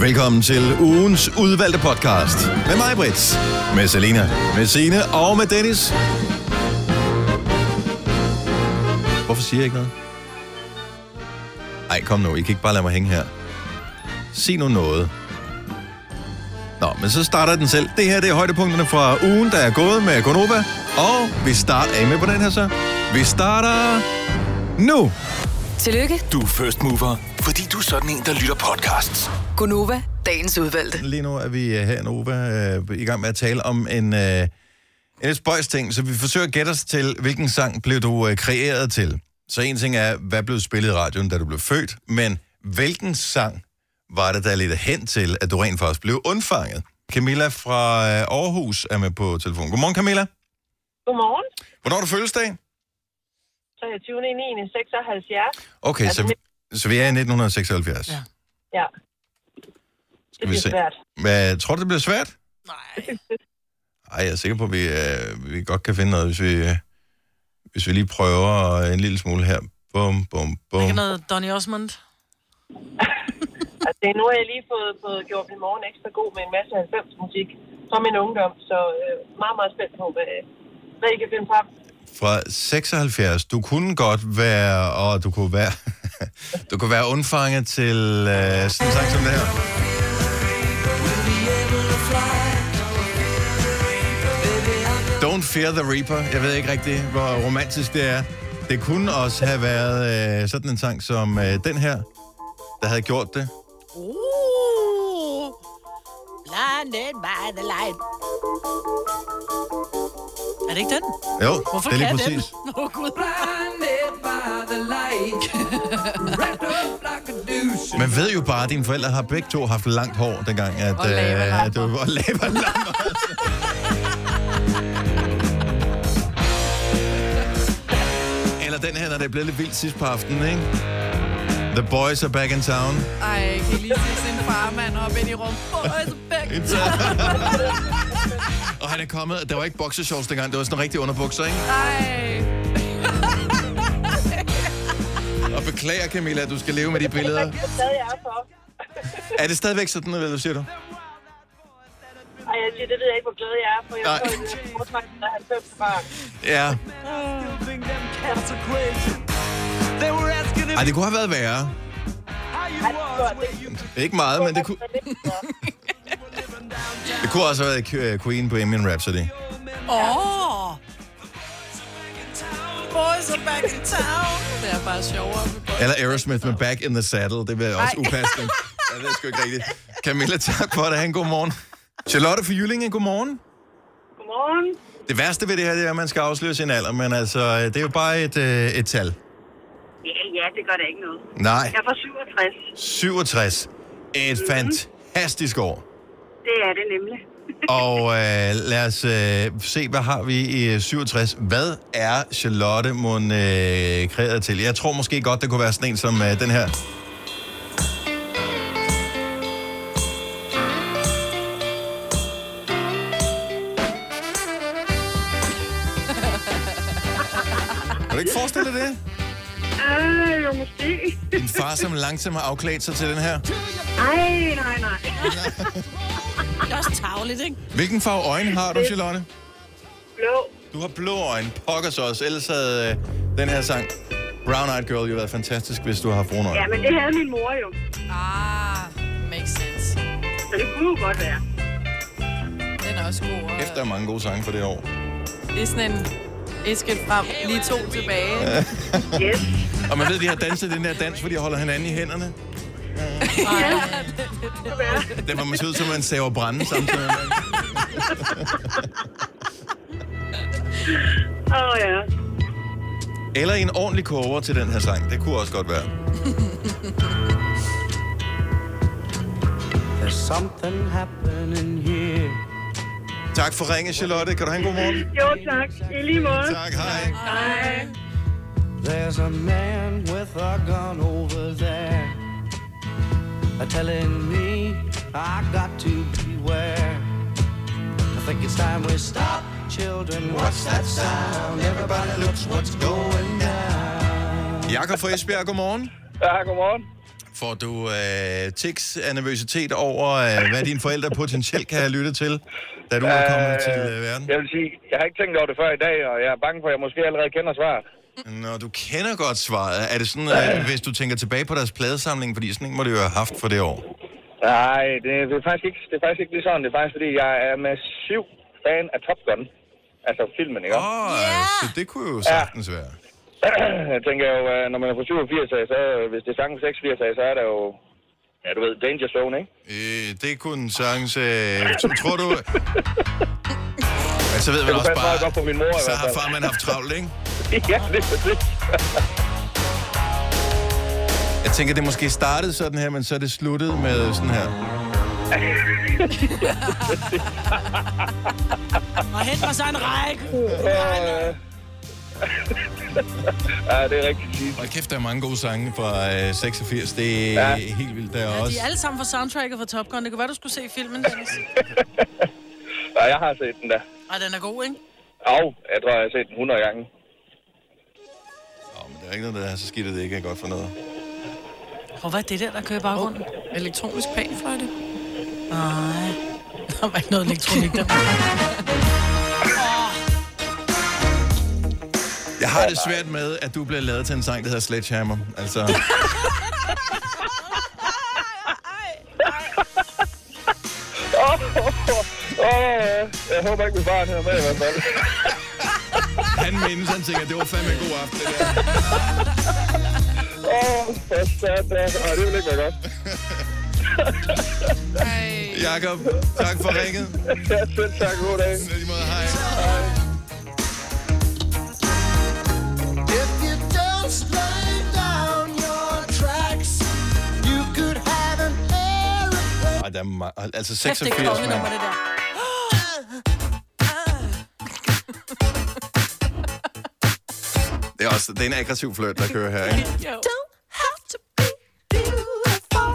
Velkommen til ugens udvalgte podcast. Med mig, Brits. Med Selina. Med Signe og med Dennis. Hvorfor siger jeg ikke noget? Ej, kom nu. I kan ikke bare lade mig hænge her. Sig nu noget. Nå, men så starter den selv. Det her det er højdepunkterne fra ugen, der er gået med Gonova. Og vi starter... Er I med på den her så? Vi starter nu. Tillykke, Du er first mover, fordi du er sådan en, der lytter podcasts. Gunova, dagens udvalgte. Lige nu er vi øh, her i Nova øh, i gang med at tale om en, øh, en lidt spøjs ting, så vi forsøger at gætte os til, hvilken sang blev du øh, kreeret til. Så en ting er, hvad blev spillet i radioen, da du blev født, men hvilken sang var det, der ledte hen til, at du rent faktisk blev undfanget? Camilla fra øh, Aarhus er med på telefon. Godmorgen, Camilla. Godmorgen. Hvornår er du fødselsdag? 23. 9. 76. Okay, Altså, så, så vi er i 1976. Ja. Ja, Skal det vi se. svært. Hvad, tror du, det bliver svært? Nej. Ej, jeg er sikker på, at vi, øh, vi godt kan finde noget, hvis vi, øh, hvis vi lige prøver en lille smule her. Bum, bum, bum. Ikke noget Donny Osmond? Altså, nu har jeg lige fået, fået gjort min morgen ekstra god med en masse 90 musik fra min ungdom, så øh, meget, meget spændt på, hvad, hvad I kan finde frem. Fra 76. Du kunne godt være, og du kunne være, du kunne være undfanget til øh, sådan en sang som det her. Don't Fear the Reaper. Jeg ved ikke rigtig, hvor romantisk det er. Det kunne også have været øh, sådan en sang som øh, den her, der havde gjort det. Uh, blinded by the light. Er det ikke den? Jo, Hvorfor det er lige præcis. den? Åh, oh, Gud. Man ved jo bare, at dine forældre har begge to haft langt hår, dengang at, Og øh, du var lavalamper. Eller den her, når det er blevet lidt vildt sidst på aftenen, ikke? The boys are back in town. Ej, kan I lige se sin farmand op ind i rum? Boys back. Og han er kommet, der var ikke boxershorts dengang, det var sådan en rigtig underbukser, ikke? Ej. Beklager, Camilla, at du skal leve med de billeder. Det er stadig er for. Er det stadigvæk sådan, hvad du siger du? Ej, jeg siger, det ved jeg ikke, hvor glad jeg er for. Jeg Nej. får en foretrækning af 90 barn. Ja. Ej, det kunne have været værre. Ikke meget, men det kunne, det kunne også have været Queen Bohemian Rhapsody. Åh. Boys are back in town. Det er bare sjovere. Eller Aerosmith med Back in the Saddle. Det vil også upassende. Ja, det er sgu ikke rigtigt. Camilla, tak for det. Ha' en god morgen. Charlotte fra Jyllinge, god morgen. Godmorgen. Det værste ved det her, det er, at man skal afsløre sin alder, men altså, øh, det er jo bare et, øh, et tal. Ja, ja, det gør da ikke noget. Nej, Jeg er fra 67. 67. Et fantastisk år. Det er det nemlig. Og øh, lad os øh, se, hvad har vi i øh, 67. Hvad er Charlotte Mon øh, kreeret til? Jeg tror måske godt, det kunne være sådan en som øh, den her. Jo, måske. Din far, som langsomt har afklædt sig til den her. Ej, nej, nej. Det er også tavligt, ikke? Hvilken farve øjne har du, Charlotte? Blå. Du har blå øjne. Pokker så også. Ellers havde øh, den her sang Brown Eyed Girl jo været fantastisk, hvis du har haft brune øjne. Ja, men det havde min mor jo. Ah, makes sense. Så det kunne jo godt være. Den er også god. og- Efter mange gode sange for det år. Det er sådan en et skridt frem, lige to tilbage. Yes. Og man ved, de har danset den der dans, hvor de holder hinanden i hænderne. Den var man ser ud som, man saver brænde samtidig. Åh, oh, ja. Eller en ordentlig cover til den her sang. Det kunne også godt være. There's something happening here. Tak for ringe, Charlotte. Kan du have en god morgen? Jo, tak. I lige måde. Tak, hej. Hej. There's a man with a gun over there. telling me I got to beware. I think it's time we stop, children. What's that sound? Everybody looks what's going down. Jakob fra Esbjerg, godmorgen. Ja, godmorgen. Får du øh, tics af nervøsitet over, øh, hvad dine forældre potentielt kan have lyttet til, da du er kommet til øh, verden? Jeg vil sige, jeg har ikke tænkt over det før i dag, og jeg er bange for, at jeg måske allerede kender svaret. Når du kender godt svaret, er det sådan, øh, hvis du tænker tilbage på deres pladesamling, fordi sådan en må det jo have haft for det år? Nej, det, det, er faktisk ikke, det er faktisk ikke lige sådan. Det er faktisk, fordi jeg er massiv fan af Top Gun. Altså filmen, ikke? Åh, oh, Ja. så det kunne jo sagtens være. Jeg tænker jo, øh, når man er på 87 af, så øh, hvis det er sangen 86 af, så er der jo, ja du ved, Danger Zone, ikke? Øh, det kunne sagtens... Øh, tror du... Men så ved man også bare, godt på min mor så har farmand haft travlt, ikke? ja, det er det. Jeg tænker, det måske startede sådan her, men så er det sluttet med sådan her. Og hent mig så en række. Ja, det er rigtig fint. Og kæft, der er mange gode sange fra øh, 86. Det er Ja. ja. helt vildt der Ja, også. de er alle sammen fra soundtracket fra Top Gun. Det kunne være, du skulle se filmen, Dennis. Ja, jeg har set den der. Ej, den er god, ikke? Au, jeg tror, jeg har set den 100 gange. Der er ikke noget, der er så skidt, at det ikke er godt for noget. Og hvad er det der, der kører i baggrunden? Elektronisk panfløjte. Nej, der var ikke noget elektronik der. Jeg har det svært med, at du bliver lavet til en sang, der hedder Sledgehammer. Altså, Åh, jeg håber ikke, min far hører med i hvert fald. han mindes, han tænker, det var fandme en god aften, det der. Åh, for satan. Ej, det vil ikke være godt. Ej. Jakob, tak for ringet. Ja, selv tak. God dag. Lige måde, hej. If you don't slow down your tracks, you could have an aeroplane. Ej, der er altså Kæft, det er 86, kongenummer, mand. det der. Det er, også, det er en aggressiv fløjt, der kører her, ikke? Jo. Don't have to be beautiful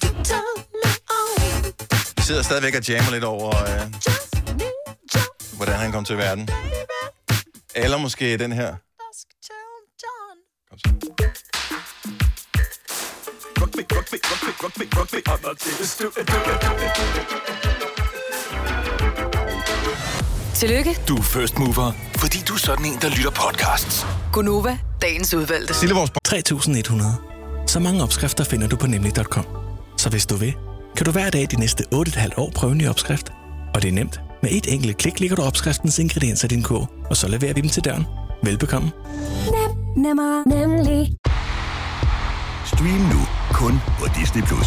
to turn me on. Vi sidder stadigvæk og jammer lidt over, øh, Just need your hvordan han kom til verden. baby. Eller måske den her. Ask John John. Kom så. Tillykke, Du er first mover, fordi du er sådan en, der lytter podcasts. Gunova, dagens udvalgte. Sille vores 3100. Så mange opskrifter finder du på nemlig.com. Så hvis du vil, kan du hver dag de næste 8,5 år prøve en ny opskrift. Og det er nemt. Med et enkelt klik ligger du opskriftens ingredienser i din kog, og så leverer vi dem til døren. Velbekomme. Nemmer, nemlig. Stream nu kun på Disney+. Plus.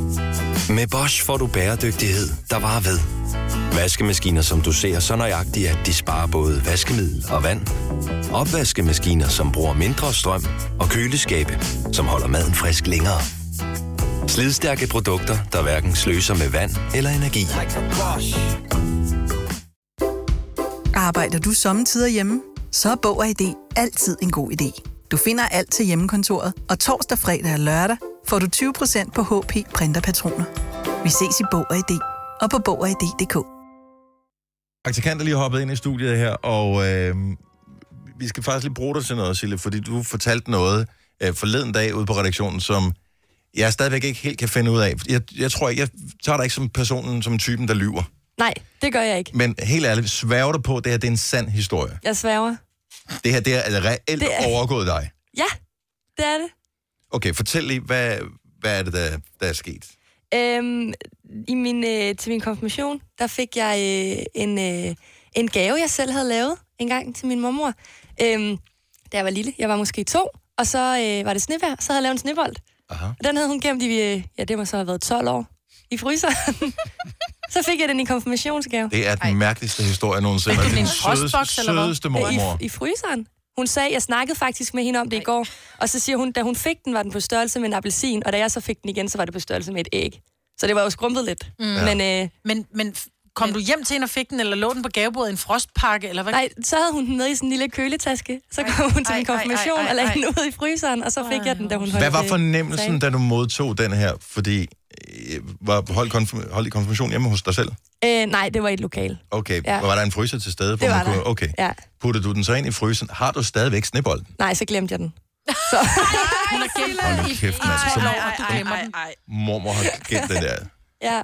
Med Bosch får du bæredygtighed, der varer ved. Vaskemaskiner, som du ser så nøjagtigt, at de sparer både vaskemiddel og vand. Opvaskemaskiner, som bruger mindre strøm. Og køleskabe, som holder maden frisk længere. Slidstærke produkter, der hverken sløser med vand eller energi. Arbejder du sommetider hjemme? Så er Bog og ID altid en god idé. Du finder alt til hjemmekontoret, og torsdag, fredag og lørdag får du 20% på HP printerpatroner. Vi ses i Bog og ID og på Bog og ID.dk. praktikant er lige hoppet ind i studiet her, og øh, vi skal faktisk lige bruge dig til noget, Sille, fordi du fortalte noget øh, forleden dag ude på redaktionen, som jeg stadigvæk ikke helt kan finde ud af. Jeg, jeg tror ikke, jeg tager dig ikke som personen, som typen, der lyver. Nej, det gør jeg ikke. Men helt ærligt, sværger du på, at det her det er en sand historie? Jeg sværger. Det her det er altså reelt Det er... overgået dig. Ja, det er det. Okay, fortæl lige, hvad, hvad er det, der, der er sket? Øhm, i min, øh, til min konfirmation, der fik jeg øh, en, øh, en gave, jeg selv havde lavet en gang til min mormor. Øhm, da jeg var lille, jeg var måske to, og så øh, var det snevejr, så havde jeg lavet en snebold. Aha. Og den havde hun gemt i, øh, ja, det må så have været 12 år, i fryseren. så fik jeg den i konfirmationsgave. Det er den Ej. mærkeligste historie nogensinde. Det er din sødeste, sødeste mormor. I, I fryseren. Hun sagde, jeg snakkede faktisk med hende om det i går, og så siger hun, da hun fik den, var den på størrelse med en appelsin, og da jeg så fik den igen, så var det på størrelse med et æg. Så det var jo skrumpet lidt. Mm. Men, øh, men, men kom du hjem til hende og fik den, eller lå den på gavebordet i en frostpakke, eller hvad? Nej, så havde hun den med i sådan en lille køletaske. Så kom hun til ej, min ej, konfirmation ej, ej, og lagde ej. den ud i fryseren, og så fik jeg den, da hun holdt Hvad var fornemmelsen, da du modtog den her? Fordi øh, var holdt, konfirm- holdt i konfirmation hjemme hos dig selv? Øh, nej, det var i et lokal. Okay, Ja. var der en fryser til stede? Det var man kunne... der. Okay. Ja. Puttede du den så ind i fryseren? Har du stadigvæk snebolden? Nej, så glemte jeg den. Hun har gemt Hold den i kæft. Så den. mormor har gemt den der. Ja.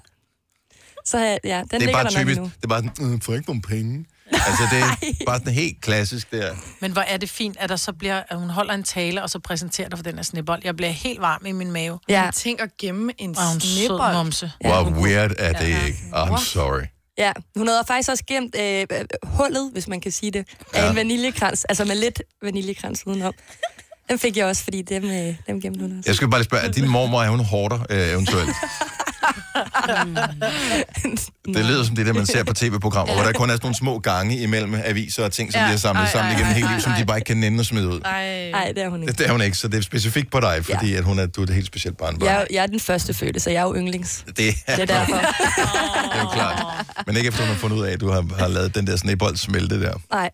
Så ja, ja den det er ligger bare der typisk. nok. Det er bare sådan, øh, får ikke nogen penge. Altså, det er bare sådan helt klassisk der. Men hvor er det fint, at der så bliver, at hun holder en tale, og så præsenterer dig for den her snebold. Jeg bliver helt varm i min mave. Ja. Tænk at gemme en hun sød snebold. momse. Hvor weird er det ikke? Oh, I'm sorry. Ja, hun havde faktisk også gemt øh, øh, hullet, hvis man kan sige det, af Ja. en vaniljekrans, altså med lidt vaniljekrans udenom. Den fik jeg også, fordi dem, øh, dem gemte hun også. Jeg skal bare lige spørge, er din mormor, er hun hårder øh, eventuelt? Det lyder som det, der man ser på tv-programmer, hvor der kun er sådan nogle små gange imellem aviser og ting, som Ja. ja. de har samlet Ej, sammen ej, igennem ej, hele livet, som de bare ikke kan nænde og smide ud. Nej, det er hun ikke. Det er hun ikke, så det er specifikt på dig, fordi ja. at hun er, du er et helt specielt barnbarn. Jeg, er- jeg er den første fødte, så jeg er jo yndlings. Det, Det er derfor. det er jo klart. Men ikke efter, hun har fundet ud af, at du har, har lavet den der snebold smelte der. Nej.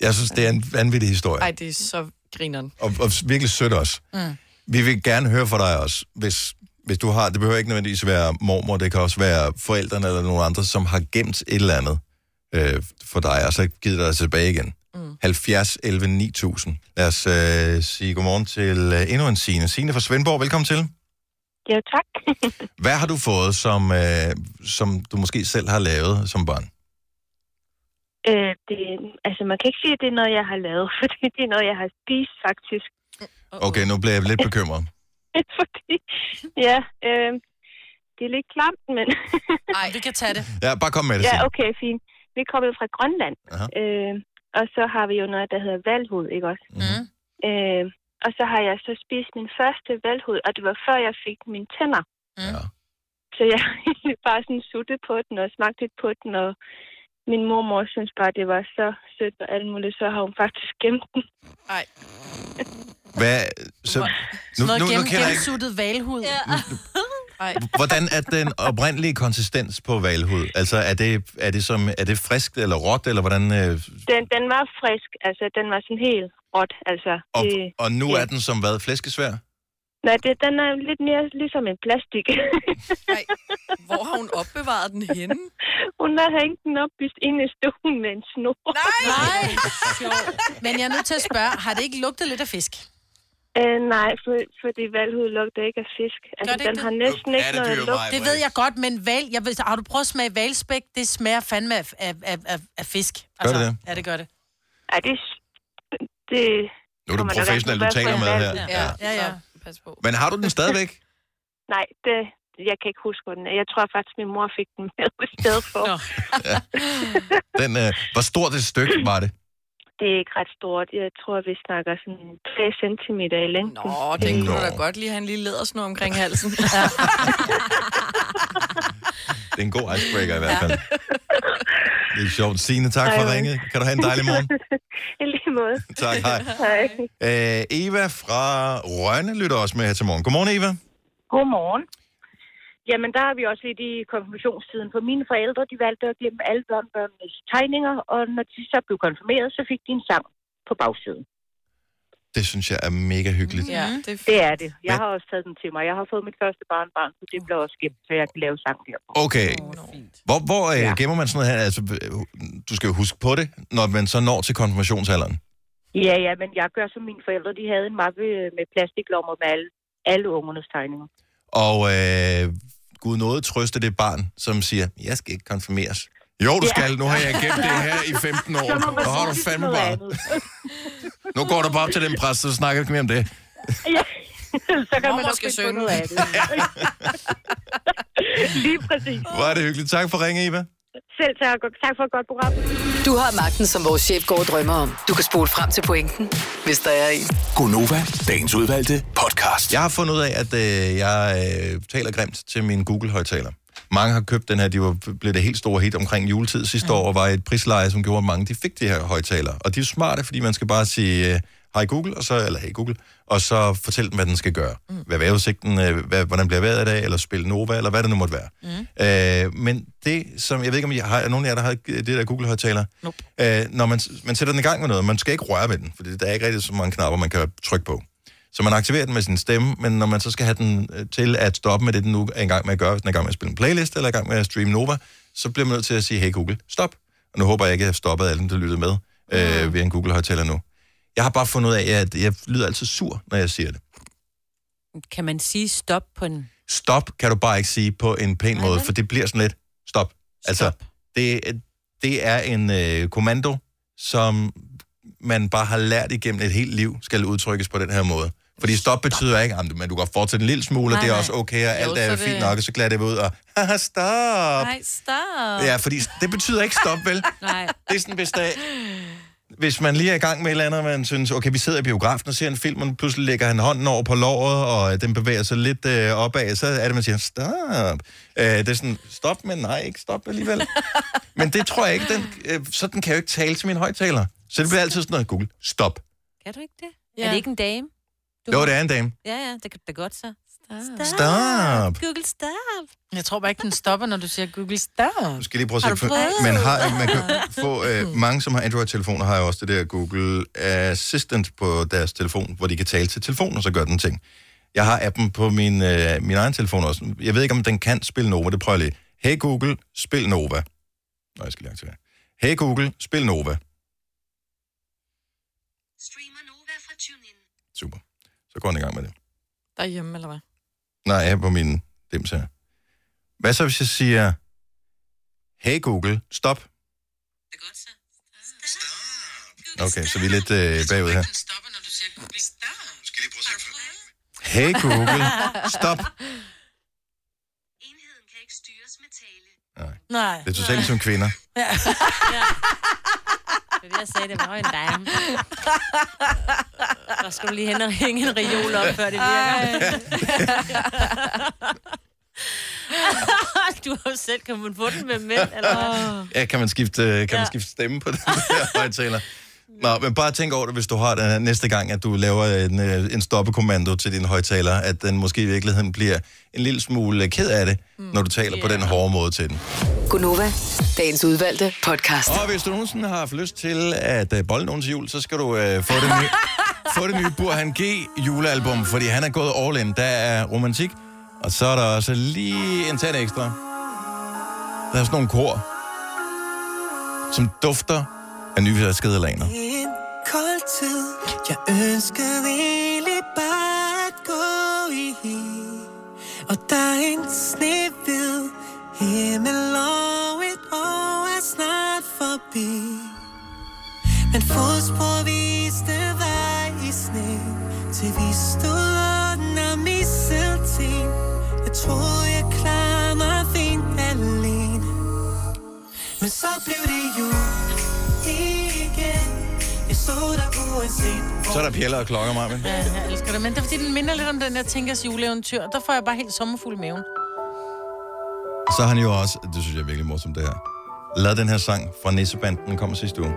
Jeg synes, det er en vanvittig historie. Ej, det er så grineren. Og, og virkelig sødt også. Mm. Vi vil gerne høre fra dig også, hvis, hvis du har, det behøver ikke nødvendigvis være mormor, det kan også være forældrene eller nogen andre, som har gemt et eller andet øh, for dig, og så givet dig tilbage igen. Mm. 70 11 9000. Lad os øh, sige godmorgen til øh, endnu en Signe. Signe fra Svendborg, velkommen til. Ja, tak. Hvad har du fået, som, øh, som du måske selv har lavet som barn? øh, det, altså, man kan ikke sige, at det er noget, jeg har lavet, fordi det er noget, jeg har spist, faktisk. Okay, nu bliver jeg lidt bekymret. fordi, ja, øh, det er lidt klamt, men... Nej, vi kan tage det. Ja, bare kom med det, Ja, okay, fint. Vi er kommet fra Grønland, Aha. øh, og så har vi jo noget, der hedder valghud, ikke også? Mm. Øh, og så har jeg så spist min første valghud, og det var før jeg fik mine tænder. Mm. Ja. Så jeg bare sådan suttet på den og smagt lidt på den, og min mormor synes bare, det var så sødt og alt muligt, så har hun faktisk gemt den. Nej. Hvad, så, nu, Sådan noget nu, nu gennem, kender jeg ikke, gennemsuttet valhud. Ja. hvordan er den oprindelige konsistens på valhud? Altså, er det, er det, som, er det friskt eller råt, eller hvordan... Øh, Den, den var frisk, altså den var sådan helt råt, altså. og, det, og nu ja. er den som hvad? Flæskesvær? Nej, det, den er lidt mere ligesom en plastik. Hvor har hun opbevaret den henne? hun har hængt den op i inde i stuen med en snor. Nej! Nej. Men jeg er nødt til at spørge, har det ikke lugtet lidt af fisk? Øh, nej, for, fordi valghud lugter ikke af fisk. Altså, det den ikke har det? næsten ikke noget lugt. Det ved jeg godt, men val, jeg ved, har du prøvet at smage valspæk? Det smager fandme af, af, af, af, af fisk. Altså, Gør det det? Ja, det gør det. Ej, det, det Nu er på, professionel, du taler med her. Ja, ja. ja. Pas på. Men har du den stadigvæk? Nej, det, jeg kan ikke huske, hvor den er. Jeg tror faktisk, min mor fik den med i stedet for. Den, øh, hvor stort et stykke var det? Det er ikke ret stort. Jeg tror, vi snakker sådan 3 cm i længden. Nå, den kunne du da godt lige have en lille lædersnor omkring halsen. Det er en god icebreaker i hvert fald. Det er sjovt. Signe, tak for Ej, ringet. Kan du have en dejlig morgen? I lige måde. Tak, hej. Hej. Øh, Eva fra Rønne lytter også med her til morgen. Godmorgen, Eva. Godmorgen. Jamen, der har vi også lidt i konfirmationstiden. For mine forældre, de valgte at glemme alle børnebørnenes tegninger, og når de så blev konfirmeret, så fik de en sang på bagsiden. Det synes jeg er mega hyggeligt. Ja, det er, det er det. Jeg har også taget den til mig. Jeg har fået mit første barnbarn, så det blev også gemt, så jeg kan lave sang der. Okay. Hvor, hvor øh, ja. gemmer man sådan noget her? Altså, du skal jo huske på det, når man så når til konfirmationsalderen. Ja, ja, men jeg gør som mine forældre. De havde en mappe med plastiklommer med alle, alle ungernes tegninger. Og øh, Gud nåede trøste det barn, som siger, jeg skal ikke konfirmeres. Jo, du Ja. skal. Nu har jeg gemt det her i 15 år. Man Nu har du fandme bare. Nu går du bare op til den præst, så snakker vi ikke mere om det. ja, så kan man Mormor nok skal finde på synge. noget af det. Lige præcis. Hvor er det hyggeligt. Tak for ringe, Eva. Selv tak, og tak for et godt program. Du har magten, som vores chef går og drømmer om. Du kan spole frem til pointen, hvis der er en. Gonova, dagens udvalgte podcast. Jeg har fundet ud af, at øh, jeg øh, taler grimt til min Google-højtaler. Mange har købt den her, de var, blev det helt store hit omkring juletid sidste år, og var et prisleje, som gjorde, at mange de fik de her højtaler. Og de er smarte, fordi man skal bare sige, øh, hej Google, og så, eller hey Google, og så fortæl den, hvad den skal gøre. Mm. Hvad er vejrudsigten, øh, hvad, hvordan bliver vejret i dag, eller spil Nova, eller hvad det nu måtte være. Mm. Øh, men det, som, jeg ved ikke, om I har, er nogen af jer, der har det der Google-højtaler? Nope. Øh, når man, man sætter den i gang med noget, man skal ikke røre ved den, for der er ikke rigtig så mange knapper, man kan trykke på. Så man aktiverer den med sin stemme, men når man så skal have den øh, til at stoppe med det, den nu er i gang med at gøre, hvis den er i gang med at spille en playlist, eller er i gang med at streame Nova, så bliver man nødt til at sige, hey Google, stop. Og nu håber jeg ikke, at jeg har stoppet alle dem, der lyttede med øh, ved en Google-højtaler nu. Jeg har bare fundet ud af, at jeg lyder altid sur, når jeg siger det. Kan man sige stop på en... Stop kan du bare ikke sige på en pæn måde, for det bliver sådan lidt stop. Altså, det, det er en øh, kommando, som man bare har lært igennem et helt liv, skal udtrykkes på den her måde. Fordi stop betyder ikke, at men du kan fortsætte en lille smule, og Nej, det er nej. også okay, og alt er det- fint nok, og så glæder det ud, og haha, stop. Nej, stop. Ja, fordi det betyder ikke stop, vel? Nej. Det er sådan, hvis, der, hvis man lige er i gang med et eller andet, og man synes, okay, vi sidder i biografen og ser en film, og pludselig lægger han hånden over på låret, og øh, den bevæger sig lidt øh, opad, så er det, man siger, stop. Øh, det er sådan, stop, men nej, ikke stop alligevel. men det tror jeg ikke, den, øh, sådan kan jeg jo ikke tale til min højtaler. Så det bliver altid sådan noget, Google, stop. Kan du ikke det? Ja. Er det ikke en dame? Jo, det er en dame. Ja, ja, det kan da godt så. Stop. Stop. Google, stop. Jeg tror bare ikke, den stopper, når du siger Google stop. Nu skal lige prøve at Har se. du? Man, har, man kan få, øh, mange, som har Android-telefoner, har jo også det der Google Assistant på deres telefon, hvor de kan tale til telefonen, og så gør den ting. Jeg har appen på min, øh, min egen telefon også. Jeg ved ikke, om den kan spille Nova. Det prøver jeg lige. Hey Google, spil Nova. Nå, jeg skal lige aktivere. Hey Google, spil Nova. Super. Så går den i gang med det. Derhjemme, eller hvad? Nej, jeg er på min dims her. Hvad så, hvis jeg siger, hey Google, stop? Okay, så vi er lidt øh, bagud her. Hey Google, stop. Nej. Det er totalt som kvinder. Ja. Det er det, jeg sagde, det var jo en dame. Skal du lige hen og hænge en reol op, før det virker. du har jo selv, kan man få den med mænd, eller hvad? Ja, kan man skifte, kan man skifte stemme på den her højtaler? Nå, men bare tænk over det, hvis du har den her næste gang, at du laver en, øh, en stoppekommando til din højtaler, at den måske i virkeligheden bliver en lille smule ked af det, mm. når du taler yeah. på den hårde måde til den. Gunova, dagens udvalgte podcast. Og hvis du nogensinde har haft lyst til at øh, bolle nogen til jul, så skal du øh, få, det nye, få det nye Burhan G julealbum, fordi han er gået all in. Der er romantik, og så er der også lige en tand ekstra. Der er sådan nogle kor, som dufter af nyvaskede laner. En kold tid. Jeg ønskede egentlig bare at gå i Og der er en snehvid himmel Og et år er snart forbi. Men fodspor viste vej i sne Til vi stod under mistelten Jeg troede jeg klarede mig fint alene. Men så blev det jul så er der pjæller og klokker, Marvin. Ja, jeg elsker det. Men det er fordi, den minder lidt om den der Tænkers juleeventyr. Der får jeg bare helt sommerfuld i maven. Så har han jo også, det synes jeg er virkelig morsomt det her, lavet den her sang fra Nissebanden, den kommer sidste uge.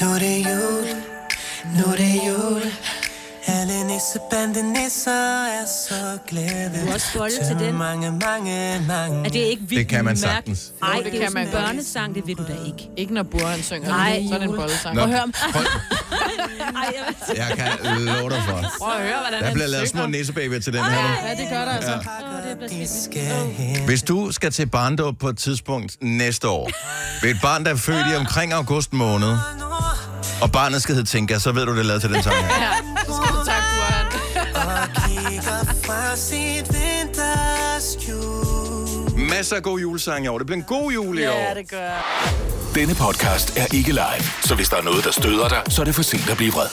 Nu er det jul Nu er det jul nisser er så glade Du har også bollet til den. Mange, mange, mange Er det ikke vildt Det kan man mærke- sagtens. Nej, det, det kan man børnesang, det ved du da ikke. Ikke når Burhan synger. Nej, så er det en bollesang. Nå, høre om... jeg kan love dig for. Prøv at høre, hvordan Der bliver lavet små synger. nissebabyer til den her. Ja, det gør der altså. Hen Hvis du skal til barndåb på et tidspunkt næste år, ved et barn, der er født i omkring august måned, og barnet skal hedde Tinka, så ved du, det er lavet til den sang her. Fra sit vinterskjul Masser af gode julesange i år. Det bliver en god jul i år. Ja, det gør. Denne podcast er ikke live, så hvis der er noget, der støder dig, så er det for sent at blive vred.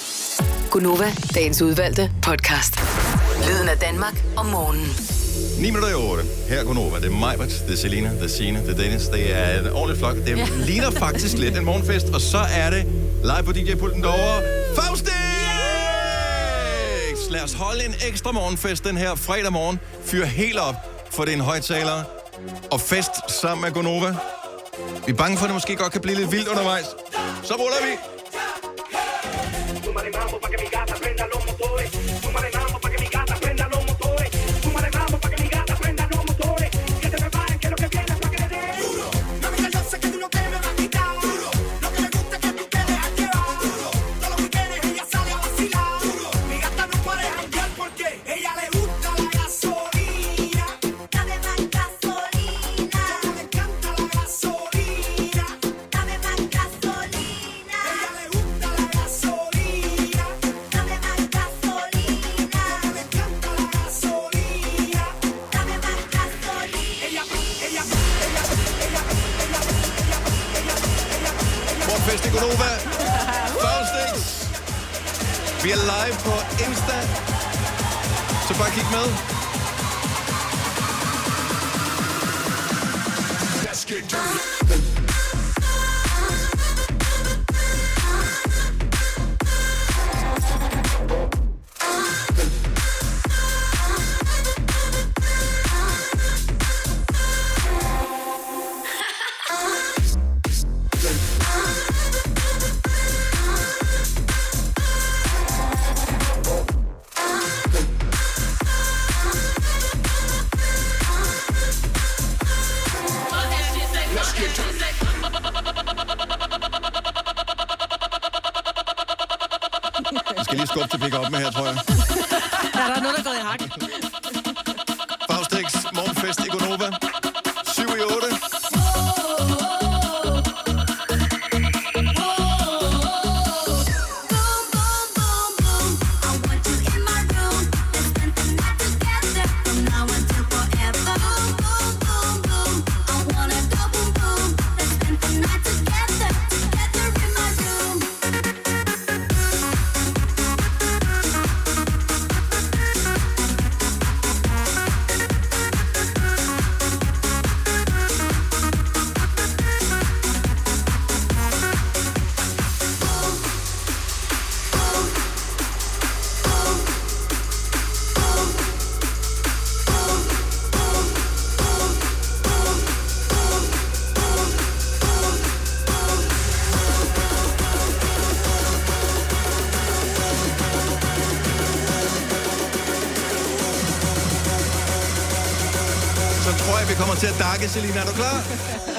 Gunova, dagens udvalgte podcast. Lyden af Danmark om morgenen. 9 minutter i 8. Her er Gunova. Det er Majbert, det er Selina, det er Signe, det er Dennis. Det er en ordentlig flok. Det ja. ligner faktisk lidt en morgenfest. Og så er det live på DJ-pulten derovre. Faustix! Lad os holde en ekstra morgenfest den her fredag morgen. Fyr helt op for din højtaler. Og fest sammen med Gonova. Vi er bange for, at det måske godt kan blive lidt vildt undervejs. Så ruller vi. Vi er live på Insta. Så bare kig med. Let's get dirty. Selina. Er du klar?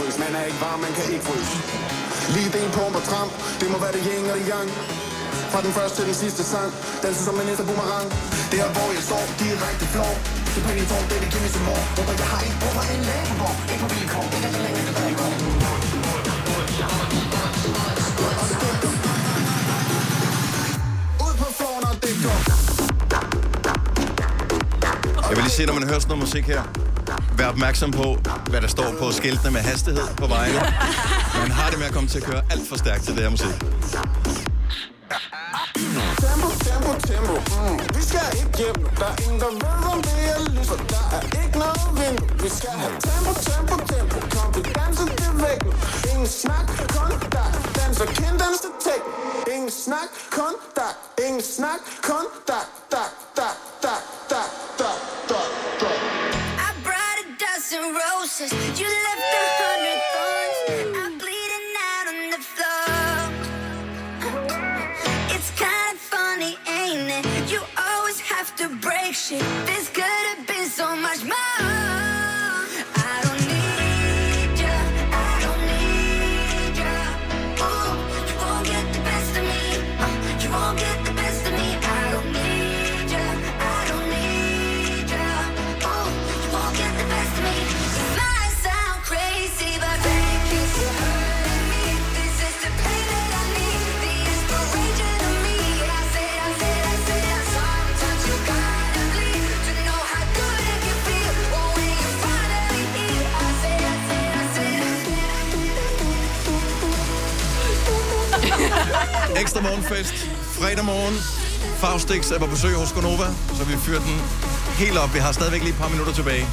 kan fryse Man er ikke varm, man kan ikke fryse. Lige ben på og tramp Det må være det yin og det yang Fra den første til den sidste sang. Danser som en næste boomerang. Det er hvor jeg står, direkte flår. Det på din form, baby, give me som mor Hvorfor jeg har ikke brug for en lægebord Ikke på vilkår, ikke er længe tilbage Ud på floor, når det går Jeg vil lige sige, når man hører sådan noget musik her, vær opmærksom på, hvad der står på skiltene med hastighed på vejene. Man har det med at komme til at køre alt for stærkt til det her musik. Tempo, tempo, tempo. Mm. Vi skal ikke hjem. Der er ingen, der ved, om det er lys, og der er ikke noget vind. Vi skal have tempo, tempo, tempo. Kom, vi danser det væk. Ingen snak, kun dig. Danser kind, dans tæk. Ingen snak, kun dig. Ingen snak, kun dig. Dig, dig, dig, roses. You Smukfest fredag morgen. Faustix er på besøg hos Gonova, så vi fyrer den helt op. Vi har stadigvæk lige et par minutter tilbage.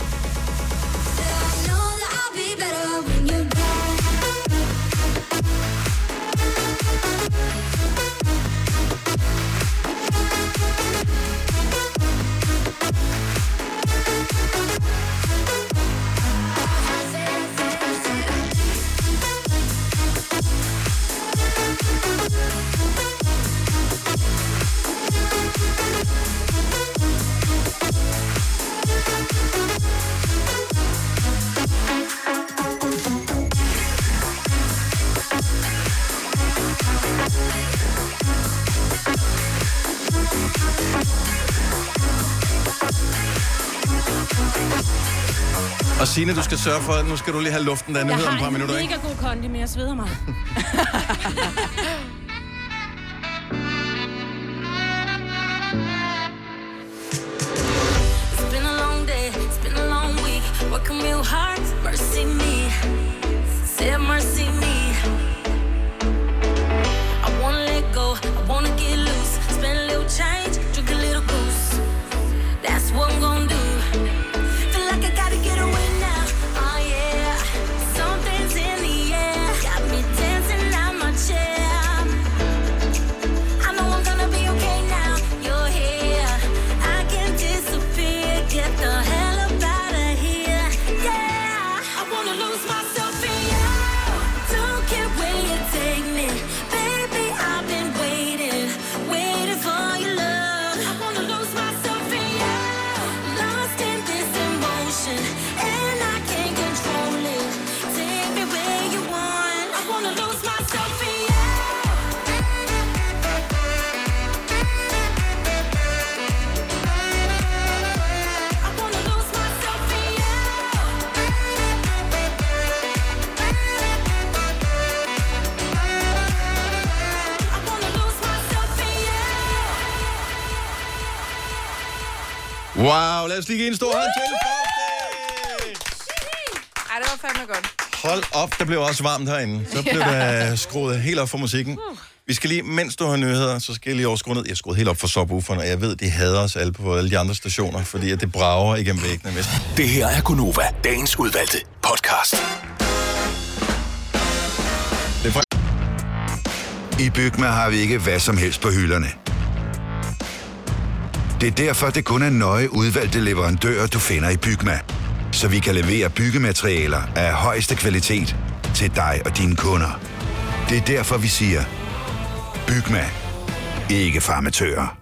Signe, du skal sørge for, at nu skal du lige have luften der Jeg nyhed om et har par minutter, ikke? mega god kondi, men jeg sveder mig. os lige give en stor hånd til. Ej, det var fandme godt. Hold op, der blev også varmt herinde. Så blev der skruet helt op for musikken. Vi skal lige, mens du har nyheder, så skal jeg lige overskrue ned. Jeg skruet helt op for subwooferen, og jeg ved, de hader os alle på alle de andre stationer, fordi at det brager igennem væggene. Med. Det her er Gunova, dagens udvalgte podcast. Det er fra... I Bygma har vi ikke hvad som helst på hylderne. Det er derfor, det kun er nøje udvalgte leverandører, du finder i Bygma. Så vi kan levere byggematerialer af højeste kvalitet til dig og dine kunder. Det er derfor, vi siger, Bygma. Ikke farmatører.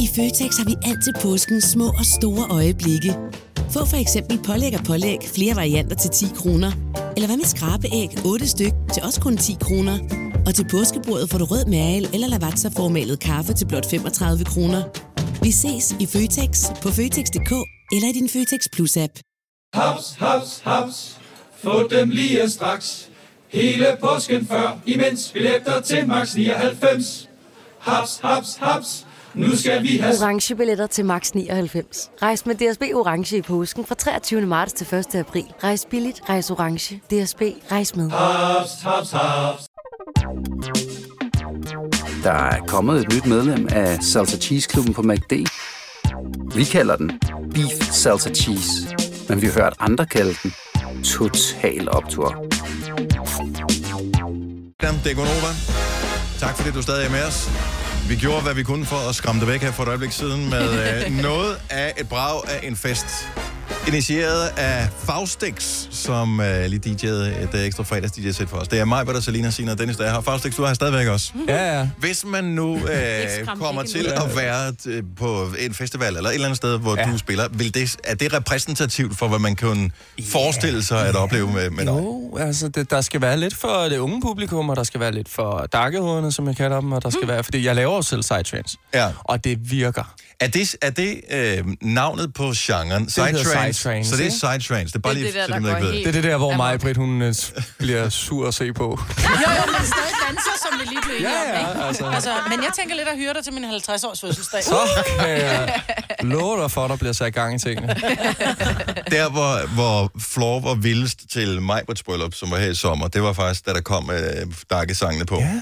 I Føtex har vi altid påskens små og store øjeblikke. Få for eksempel pålæg og pålæg flere varianter til 10 kroner. Eller hvad med skrabeæg 8 styk til også kun 10 kroner. Og til påskebordet får du rød mal eller lavatserformalet kaffe til blot 35 kroner. Vi ses i Føtex på Føtex.dk eller i din Føtex Plus-app. Haps, haps, haps. Få dem lige straks. Hele påsken før, imens billetter til max 99. Haps, haps, haps. Nu skal vi have... orange billetter til max 99. Rejs med DSB orange i påsken fra 23. marts til 1. april. Rejs billigt, rejs orange. DSB rejs med. Haps, haps, haps. Der er kommet et nyt medlem af Salsa Cheese Klubben på MACD. Vi kalder den Beef Salsa Cheese, men vi har hørt andre kalde den Total Optor. Det er Gunova. Tak fordi du stadig er med os. Vi gjorde, hvad vi kunne for at skræmme dig væk her for et øjeblik siden med øh, noget af et brag af en fest. Initieret af Faustix, som øh, lige DJ'ede et øh, ekstra fredags DJ-sæt for os. Det er mig, der Selina, Sina og Dennis, der er her. Faustix, du er her stadigvæk også. Ja, ja. Hvis man nu øh, kommer til at være øh, på en festival eller et eller andet sted, hvor ja. du spiller, vil det, er det repræsentativt for, hvad man kan forestille sig at opleve med, med dig? Jo, altså det, der skal være lidt for det unge publikum, og der skal være lidt for dakkehovederne, som jeg kalder dem, og der skal mm. være, fordi jeg laver jo selv psytrance, ja. og det virker. Er det, er det øh, navnet på genren? Det Psytrance? psytrance, Så det er ikke? psytrance. Det er bare Det lige, det der, så der dem, der ikke går ved helt- Det er det der, hvor mig, Britt, hun øh, bliver sur at se på. Jo, jo, men stadig danser, som vi lige blev enige Ja, ja, om, ikke? altså. altså. Men jeg tænker lidt at hyre dig til min 50-års fødselsdag. Så kan jeg love dig for, at der bliver sat gang i tingene. Der, hvor, hvor Floor var vildest til Majbrits bryllup, som var her i sommer, det var faktisk, da der kom øh, dakkesangene på. Ja.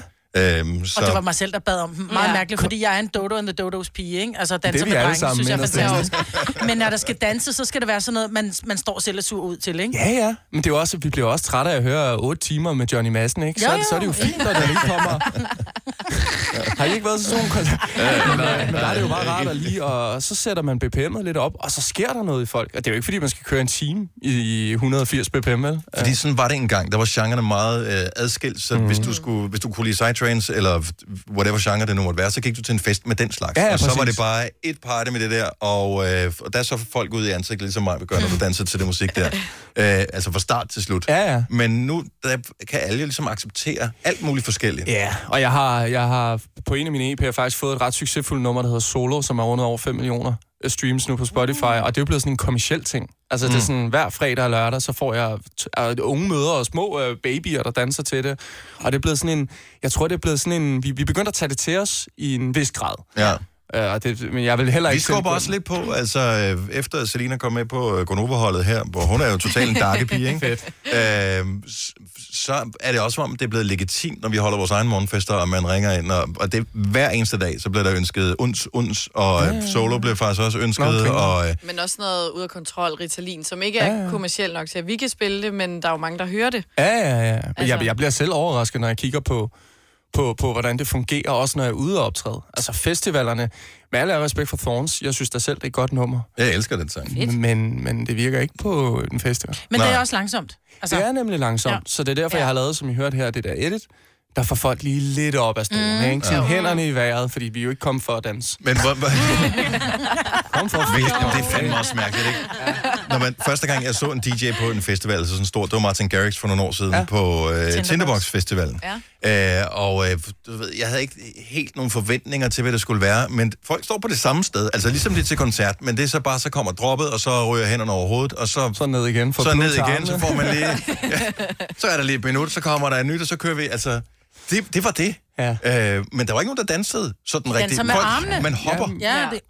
Øhm, så... Og det var mig selv, der bad om dem. Meget Ja. ja. mærkeligt, fordi jeg er en Dodo and the Dodos pige, ikke? Altså danser vi med drenge, sammen, synes jeg er fantastisk. Men når der skal danse, så skal det være sådan noget, man, man står selv og sur ud til, ikke? Ja, ja. Men det er jo også, vi bliver også trætte af at høre 8 timer med Johnny Madsen, ikke? Så, Jo, er det- så er det jo jo. fint, når der lige kommer... Har I ikke været til sådan nogle koncerter? men, øh, der er det jo bare rart at lige, og så sætter man BPM'et lidt op, og så sker der noget i folk. Og det er jo ikke, fordi man skal køre en time i 180 BPM, vel? Fordi sådan var det engang. Der var genrerne meget øh, adskilt, så mm. hvis, du skulle, hvis du kunne lide psytrance, eller whatever genre det nu måtte være, så gik du til en fest med den slags. Ja, ja, og så var det bare et party med det der, og, øh, og der så folk ud i ansigtet, ligesom mig vil gøre, når du danser til det musik der. Øh, altså fra start til slut. Ja, ja. Men nu der kan alle jo ligesom acceptere alt muligt forskelligt. Ja, og jeg har, jeg har på en af mine EP'er faktisk fået et ret succesfuldt nummer, der hedder Solo, som er rundet over 5 millioner streams nu på Spotify, og det er jo blevet sådan en kommersiel ting. Altså, mm. det er sådan, hver fredag og lørdag, så får jeg t- unge møder og små øh, babyer, der danser til det. Og det er blevet sådan en, jeg tror, det er blevet sådan en, vi, vi begynder at tage det til os i en vis grad. Ja. Og det, men jeg vil heller Vi ikke... skubber selv- også lidt på, altså øh, efter Selina kom med på øh, Gonova-holdet her, hvor hun er jo totalt en darkepige, ikke? Fedt. Øh, så er det også om, det er blevet legitimt, når vi holder vores egen morgenfester, og man ringer ind, og, og det hver eneste dag, så bliver der ønsket uns, uns, og ja, solo blev faktisk også ønsket, Nå, okay. og øh, Men også noget ud af kontrol, Ritalin, som ikke er Ja, kommercielt nok til, at vi kan spille det, men der er jo mange, der hører det. Ja, ja, ja. Altså... Altså- Jeg, jeg bliver selv overrasket, når jeg kigger på, på, på, hvordan det fungerer, også når jeg er ude og optræde. Altså festivalerne, med alle respekt for Thorns, jeg synes da selv, det er et godt nummer. jeg elsker den sang. Men, men det virker ikke på en festival. Men det Nej. er også langsomt. Altså, det er nemlig langsomt. Ja. så det er derfor, Ja. jeg har lavet, som I hørte her, det der edit, der får folk lige lidt op af stolen, mm. ikke? Sådan Ja. hænderne i vejret, fordi vi er jo ikke kommet for at danse. Men hvor, hvor, Kom for at Jamen, det er fandme også mærkeligt, ikke? Når man, første gang, jeg så en DJ på en festival, så sådan stor, det var Martin Garrix for nogle år siden ja. På øh, Tinderbox. Tinderbox Festivalen. Ja. Øh, og øh, du ved, jeg havde ikke helt nogle forventninger til, hvad det skulle være, men folk står på det samme sted, altså ligesom det til koncert, men det er så bare, så kommer droppet, og så ryger hænderne over hovedet, og så, Så ned igen. For så ned igen, så får man lige... Ja, så er der lige et minut, så kommer der et nyt, og så kører vi, altså... Det, det var det. Ja. Øh, men der var ikke nogen, der dansede sådan rigtigt. Danser med armene. Man hopper. Ja, det,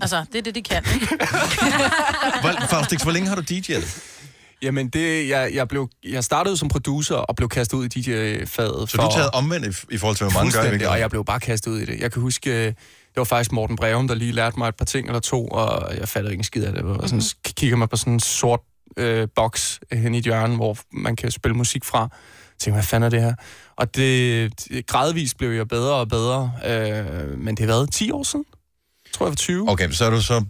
altså, det er det, de kan. Hvor, Faustix, hvor længe har du DJ'et? Jamen, det, jeg, jeg, blev, jeg startede som producer og blev kastet ud i DJ-faget. Så du er taget omvendt i, i forhold til, hvor mange gør og jeg blev bare kastet ud i det. Jeg kan huske, øh, det var faktisk Morten Breum, der lige lærte mig et par ting eller to, og jeg fattede ikke en skid af det. Og sådan, k- kigger man på sådan en sort øh, boks hen i et hjørne, hvor man kan spille musik fra. Tænkte, hvad fanden er det her? Og det, det gradvist blev jeg bedre og bedre. Øh, men det har været 10 år siden. Jeg tror, jeg var 20. Okay, så har du så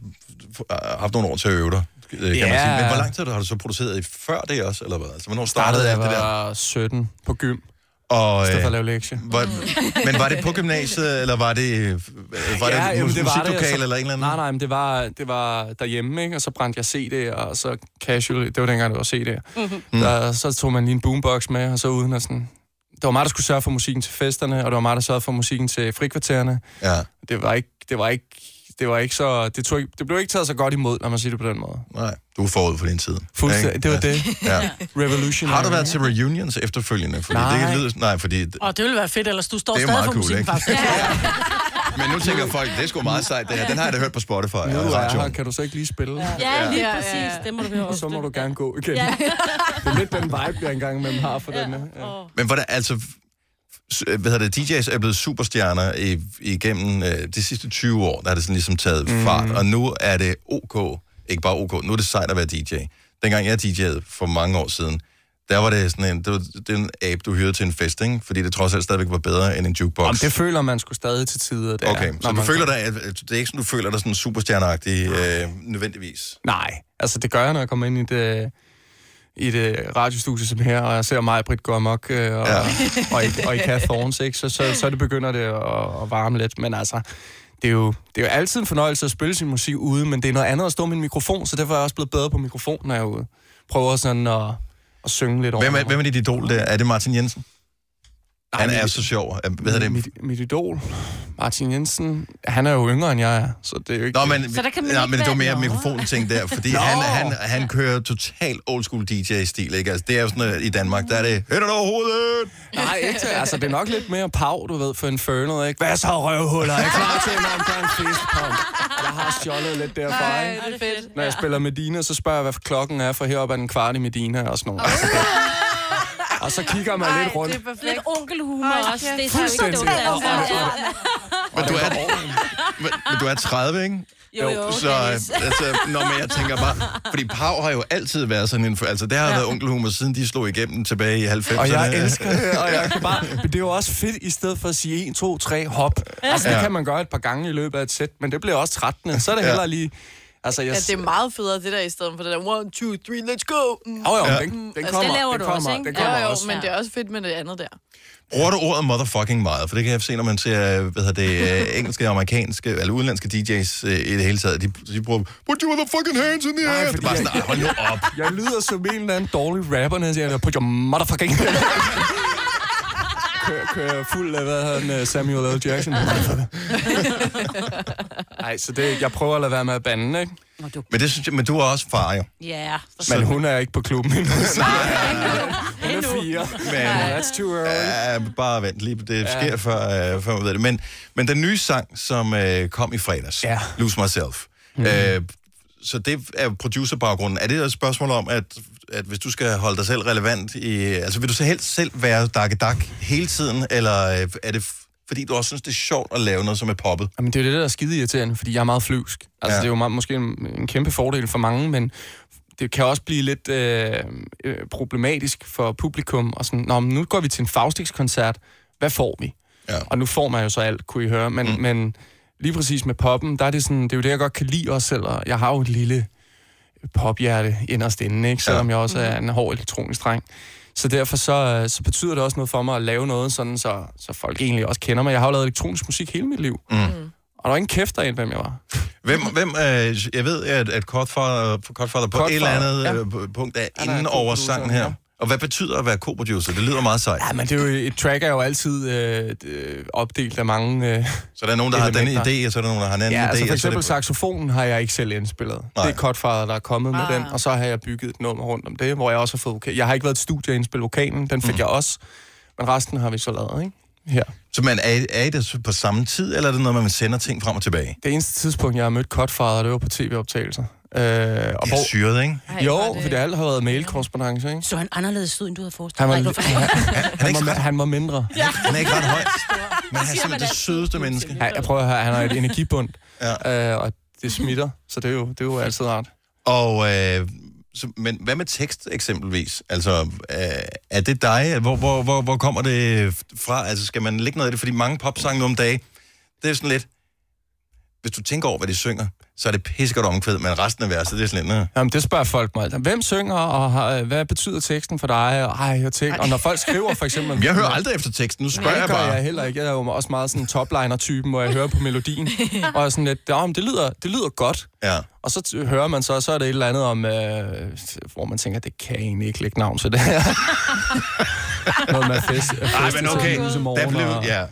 f- haft nogle år til at øve dig, øh, kan Ja. man sige. Men hvor lang tid har du så produceret i før det også, eller hvad? Altså, hvornår startede startede jeg det der? var 17 på gym, Og, i stedet for at øh, lave lektier. var, men var det på gymnasiet, eller var det, øh, var det, jamen, det var musiklokal altså- eller en eller anden? Nej, nej, men det var, det var derhjemme, ikke? og så brændte jeg CD'er, og så casual, det var dengang, det var CD'er. Mm. Der, så tog man lige en boombox med, og så uden at sådan... Det var mig, der skulle sørge for musikken til festerne, og det var mig, der sørgede for musikken til frikvartererne. Ja. Det var ikke, det var ikke, det var ikke så... Det, tog ikke, det blev ikke taget så godt imod, når man siger det på den måde. Nej, du er forud for din tid. Fuldstændig, det var ja. det. Ja. Revolution. Har du været til reunions efterfølgende? Fordi Nej. Det kan lyde, nej, fordi... Og det ville være fedt, ellers du står Det er stadig for cool, musikken, ikke? faktisk. Men nu tænker folk, det er sgu meget sejt, det her. Den har jeg da hørt på Spotify Nu er jeg her, kan du så ikke lige spille? Ja. Ja, lige Ja, præcis. ja, ja. Det må du høre Og så må du gerne gå igen. Ja. det er lidt den vibe, jeg engang imellem har for ja. den her. Ja. Men hvordan, altså, hvad hedder det, DJ's er blevet superstjerner i, igennem øh, de sidste 20 år, der har det sådan ligesom taget mm. fart, og nu er det OK, ikke bare OK, nu er det sejt at være DJ. Dengang jeg DJ'ede for mange år siden, der var det sådan en, det var, det er en abe, du hyrede til en fest, ikke? fordi det trods alt stadigvæk var bedre end en jukebox. Om det føler man skulle stadig til tider. Det Okay, er, så du man- føler dig, at- at det er ikke sådan, du føler dig sådan superstjerneagtig øh, nødvendigvis? Nej, altså det gør jeg, når jeg kommer ind i det, i det radiostudie som her, og jeg ser mig, Britt, gå amok, øh, og, ja. og, i, og i Kath Thorns, ikke? Så, så, så det begynder det at, at varme lidt. Men altså, det er, jo, det er jo altid en fornøjelse at spille sin musik ude, men det er noget andet at stå med en mikrofon, så derfor er jeg også blevet bedre på mikrofon, når jeg er ude. Prøver sådan at, at synge lidt over. Hvem er, hvem er dit idol der? Er det Martin Jensen? Han mit- er så sjov. Hvad hedder det? Mit, mit idol, Martin Jensen, han er jo yngre end jeg er, så det er jo ikke... Nå, men, Så der kan man nej, ikke men det var mere mikrofonen-ting der, fordi han, han, han kører total old school DJ-stil, ikke? Altså, det er jo sådan, at i Danmark, der er det, hænderne over hovedet! Nej, ikke til. Altså, det er nok lidt mere pav, du ved, for Inferno, ikke? Hvad så, røvhuller? Er I klar til en omgang fistpump? Jeg har stjålet lidt derfra, Ej, ikke? det er fedt. Når jeg spiller Medina, så spørger jeg, hvad klokken er, for heroppe er den kvart i Medina og sådan noget. Altså, det, Og så kigger man lidt rundt. Lidt onkelhumor Ej, også. Det er så ikke dumt. Altså. Men du er, men, men du er 30, ikke? Jo, jo, Så øh, altså, når man, jeg tænker bare... Fordi Pau har jo altid været sådan en... Altså, det har ja. været onkelhumor, siden de slog igennem tilbage i 90'erne. Og jeg elsker det, og jeg kan bare... Men det er jo også fedt, i stedet for at sige 1, 2, 3, hop. Altså, det Ja. kan man gøre et par gange i løbet af et sæt, men det bliver også trættende. Så er det Ja. hellere lige... Altså, jeg... Ja, det er meget federe, det der, i stedet for det der one, two, three, let's go. Mm. Åh, jo, Ja. den, den Altså, kommer. det laver den du kommer, også, ikke? Den kommer jo, jo, også. men det er også fedt med det andet der. Bruger du ordet motherfucking meget? For det kan jeg se, når man ser hvad hedder det, øh, engelske, amerikanske eller udenlandske DJ's øh, i det hele taget. De, de bruger, put your motherfucking hands in the air. Det er bare sådan, "Ej, hold nu op. Jeg lyder som en eller anden dårlig rapper, når jeg siger, put your motherfucking... kører, kører fuld af, hvad hedder han, øh, Samuel L. Jackson. Nej, så det, jeg prøver at lade være med at bande, ikke? Men, det synes jeg, men du er også far, jo. Ja. Men hun er ikke på klubben endnu. så- Hun er fire. Men, That's too early. Ja, bare vent lige. Det sker, før, øh, før man ved det. Men, men den nye sang, som øh, kom i fredags, Ja. Lose Myself, Mhm. øh, så det er producerbaggrunden. Er det et spørgsmål om, at, at hvis du skal holde dig selv relevant i... Altså, vil du så helst selv være dak hele tiden, eller øh, er det fordi, du også synes, det er sjovt at lave noget, som er poppet? Jamen, det er jo det, der er skide irriterende, fordi jeg er meget flyvsk. Altså, Ja. det er jo meget, måske en, en kæmpe fordel for mange, men det kan også blive lidt øh, øh, problematisk for publikum. Og sådan, Nå, men nu går vi til en Faustix-koncert. Hvad får vi? Ja. Og nu får man jo så alt, kunne I høre. Men, mm. men lige præcis med poppen, der er det sådan, det er jo det, jeg godt kan lide også selv. Og jeg har jo et lille pophjerte inderst inde, ikke? selvom ja. jeg også er en hård elektronisk dreng. Så derfor så, øh, så betyder det også noget for mig at lave noget, sådan så, så folk egentlig også kender mig. Jeg har jo lavet elektronisk musik hele mit liv. Mm. Og der var ingen kæft af, hvem jeg var. Hvem, hvem øh, jeg ved, at, at Godfather, Godfather på Godfather, et eller andet ja. ja. punkt er er inde over sangen her. Ja. Og hvad betyder at være co-producer? Det lyder meget sejt. Ja, men det er jo, et track er jo altid øh, øh, opdelt af mange øh, Så der er nogen, der har denne elementer. idé, og så er der nogen, der har en anden Ja, idé. altså for eksempel det... saxofonen har jeg ikke selv indspillet. Nej. Det er Godfather, der er kommet med Ah. den, og så har jeg bygget et nummer rundt om det, hvor jeg også har fået vokal. Jeg har ikke været i studie og indspille vokalen, den fik mm. jeg også, men resten har vi så lavet, ikke? Her. Så man, er, er I det på samme tid, eller er det noget, man sender ting frem og tilbage? Det eneste tidspunkt, jeg har mødt Godfather, det var på tv-optagelser. Øh, og Det er syret, ikke? Ej, jo, er det- alt har været mail-korrespondence, ikke? Så han anderledes ud, end du havde forestillet Han var, dig. han, han, var, han var mindre. Ja. Han er ikke ret høj, men han er simpelthen det sødeste menneske. Ja, jeg prøver at høre, han har et energibund, Ja. øh, og det smitter, så det er jo, det er jo altid rart. Og, øh, så, men hvad med tekst eksempelvis? Altså, øh, er det dig? Hvor, hvor, hvor, hvor kommer det fra? Altså, skal man lægge noget af det? Fordi mange popsange nu om dagen, det er sådan lidt... Hvis du tænker over, hvad de synger, så er det pissegodt omkvæd, men resten af verset, det er sådan lidt... Jamen, det spørger folk mig. Hvem synger, og har, øh, hvad betyder teksten for dig? Og, ej, jeg tænker, og når folk skriver for eksempel... Jeg hører aldrig efter teksten, nu spørger jeg det gør bare. jeg heller ikke. Jeg er jo også meget sådan topliner-typen, hvor jeg hører på melodien. og er sådan lidt, ja, men det lyder, det lyder godt. Ja. Og så hører man så, så er det et eller andet om, øh, hvor man tænker, det kan egentlig ikke lægge navn til det her. Noget med fest. Ej, men okay, der blev... Ja.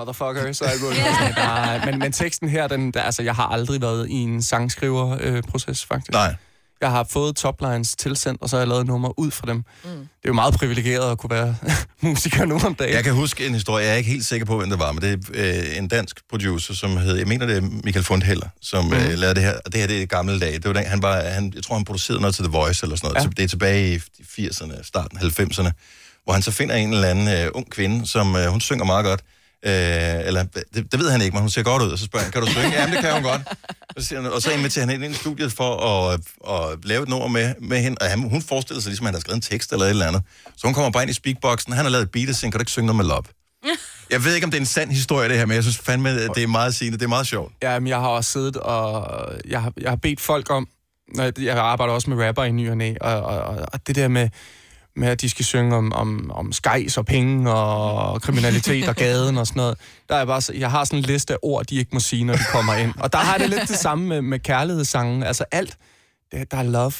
Motherfucker, så er jeg gået. Nej, men, men teksten her, den, der, altså, jeg har aldrig været i en sangskriver-proces, faktisk. Nej. Jeg har fået toplines tilsendt, og så har jeg lavet nummer ud fra dem. Mm. Det er jo meget privilegeret at kunne være musiker nu om dagen. Jeg kan huske en historie, jeg er ikke helt sikker på, hvem det var, men det er øh, en dansk producer, som hed, jeg mener det er Michael Fundheller, som mm. øh, lavede det her, og det her det er gamle dage. Det var den, han var, han, jeg tror han producerede noget til The Voice eller sådan noget, Ja. det er tilbage i 80'erne, starten af 90'erne, hvor han så finder en eller anden øh, ung kvinde, som øh, hun synger meget godt, Øh, eller, det, det ved han ikke, men hun ser godt ud, og så spørger han, kan du synge? Jamen, det kan hun godt. Så siger han, og så inviterer han hende ind i studiet for at, at lave et nummer med, med hende, og han, hun forestiller sig ligesom, at han har skrevet en tekst eller et eller andet. Så hun kommer bare ind i speakboxen, han har lavet et beat og siger, kan du ikke synge noget med love? Jeg ved ikke, om det er en sand historie, det her, men jeg synes fandme, at det er meget sigende. Det er meget sjovt. Ja, men jeg har også siddet og... Jeg har, jeg har bedt folk om... når Jeg, jeg arbejder også med rapper i ny og næ, og, og, og, og det der med, med, at de skal synge om, om, om skejs og penge og kriminalitet og gaden og sådan noget. Der er bare, jeg har sådan en liste af ord, de ikke må sige, når de kommer ind. Og der har det lidt det samme med, med kærlighedssangen. Altså alt, det, der er love.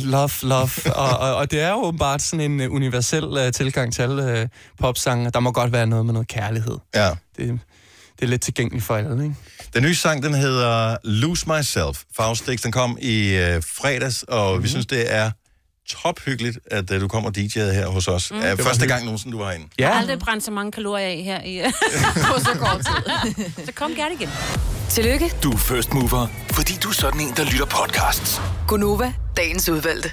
Love, love. Og, og, og det er jo åbenbart sådan en uh, universel uh, tilgang til alle uh, popsange. Der må godt være noget med noget kærlighed. Ja. Det, det er lidt tilgængeligt for alle, ikke? Den nye sang, den hedder Lose Myself. Faustix, den kom i øh, fredags, og mm-hmm. vi synes, det er tophyggeligt, at øh, du kommer og DJ'ede her hos os. Mm. Var første hyggeligt. gang nogensinde, du var herinde. Jeg har aldrig brændt så mange kalorier af her i, på så kort tid. så kom gerne igen. Tillykke, Du er first mover, fordi du er sådan en, der lytter podcasts. Gunova, dagens udvalgte.